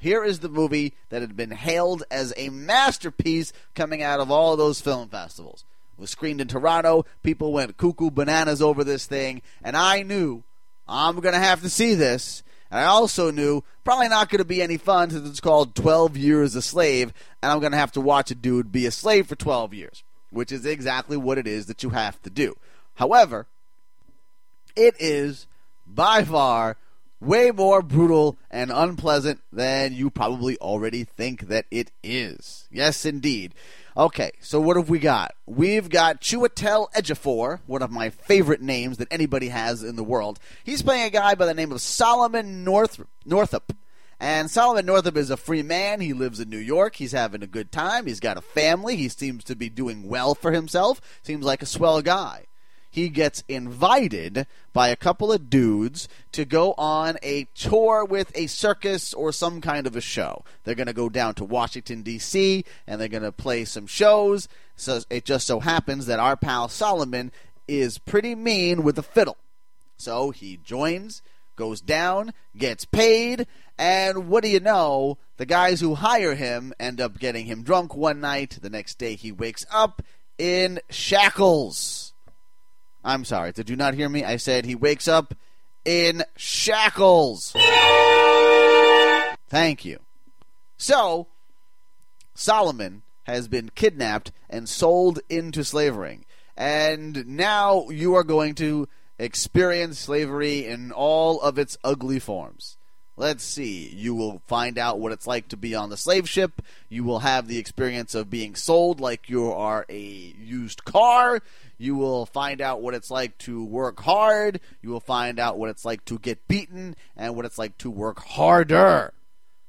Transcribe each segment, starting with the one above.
Here is the movie that had been hailed as a masterpiece coming out of all those film festivals. It was screened in Toronto. People went cuckoo bananas over this thing, and I knew I'm going to have to see this. And I also knew probably not going to be any fun since it's called 12 Years a Slave, and I'm going to have to watch a dude be a slave for 12 years, which is exactly what it is that you have to do. However, it is by far way more brutal and unpleasant than you probably already think that it is. Yes, indeed. Okay, so what have we got? We've got Chiwetel Ejiofor, one of my favorite names that anybody has in the world. He's playing a guy by the name of Solomon North- Northup. And Solomon Northup is a free man. He lives in New York. He's having a good time. He's got a family. He seems to be doing well for himself. Seems like a swell guy he gets invited by a couple of dudes to go on a tour with a circus or some kind of a show. They're going to go down to Washington, D.C., and they're going to play some shows. So it just so happens that our pal Solomon is pretty mean with a fiddle. So he joins, goes down, gets paid, and what do you know? The guys who hire him end up getting him drunk one night. The next day he wakes up in shackles. I'm sorry. Did you not hear me? I said he wakes up in shackles. Thank you. So, Solomon has been kidnapped and sold into slavery. And now you are going to experience slavery in all of its ugly forms. Let's see. You will find out what it's like to be on the slave ship. You will have the experience of being sold like you are a used car. You will find out what it's like to work hard. You will find out what it's like to get beaten and what it's like to work harder.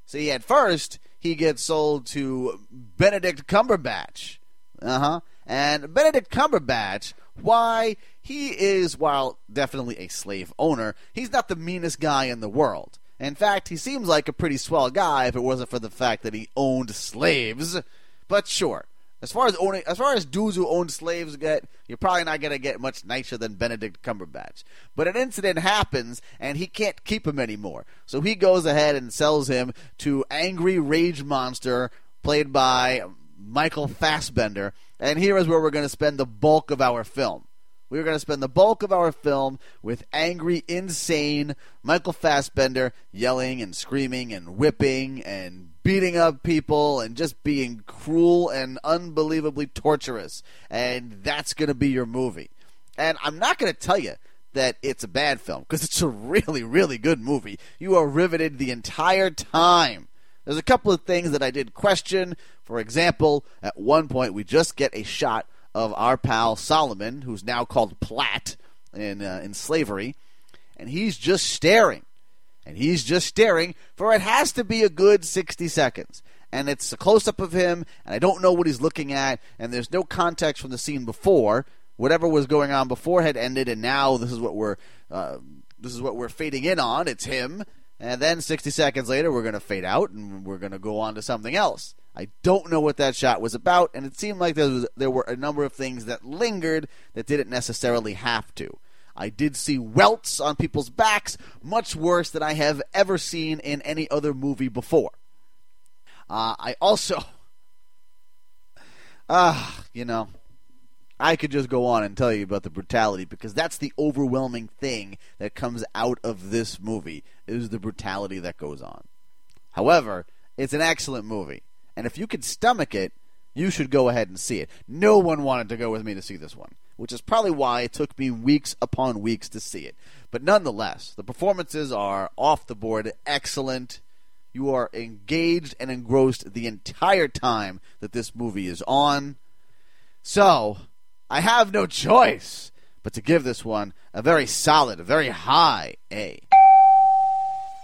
See, at first, he gets sold to Benedict Cumberbatch. Uh huh. And Benedict Cumberbatch, why? He is, while definitely a slave owner, he's not the meanest guy in the world. In fact, he seems like a pretty swell guy if it wasn't for the fact that he owned slaves. But sure, as far as owning, as far as dudes who own slaves get, you're probably not gonna get much nicer than Benedict Cumberbatch. But an incident happens, and he can't keep him anymore. So he goes ahead and sells him to Angry Rage Monster, played by Michael Fassbender. And here is where we're to spend the bulk of our film. We're going to spend the bulk of our film with angry, insane Michael Fassbender yelling and screaming and whipping and beating up people and just being cruel and unbelievably torturous. And that's going to be your movie. And I'm not going to tell you that it's a bad film because it's a really, really good movie. You are riveted the entire time. There's a couple of things that I did question. For example, at one point, we just get a shot of our pal Solomon, who's now called Platt in uh, in slavery, and he's just staring, and he's just staring for it has to be a good sixty seconds, and it's a close up of him, and I don't know what he's looking at, and there's no context from the scene before. Whatever was going on before had ended, and now this is what we're uh, this is what we're fading in on. It's him, and then 60 seconds later, we're going to fade out and we're going to go on to something else. I don't know what that shot was about, and it seemed like there, was, there were a number of things that lingered that didn't necessarily have to. I did see welts on people's backs, much worse than I have ever seen in any other movie before. Uh, I also. Ah, uh, you know, I could just go on and tell you about the brutality because that's the overwhelming thing that comes out of this movie is the brutality that goes on. However, it's an excellent movie. And if you can stomach it, you should go ahead and see it. No one wanted to go with me to see this one, which is probably why it took me weeks upon weeks to see it. But nonetheless, the performances are off the board excellent. You are engaged and engrossed the entire time that this movie is on. So, I have no choice but to give this one a very solid, a very high A.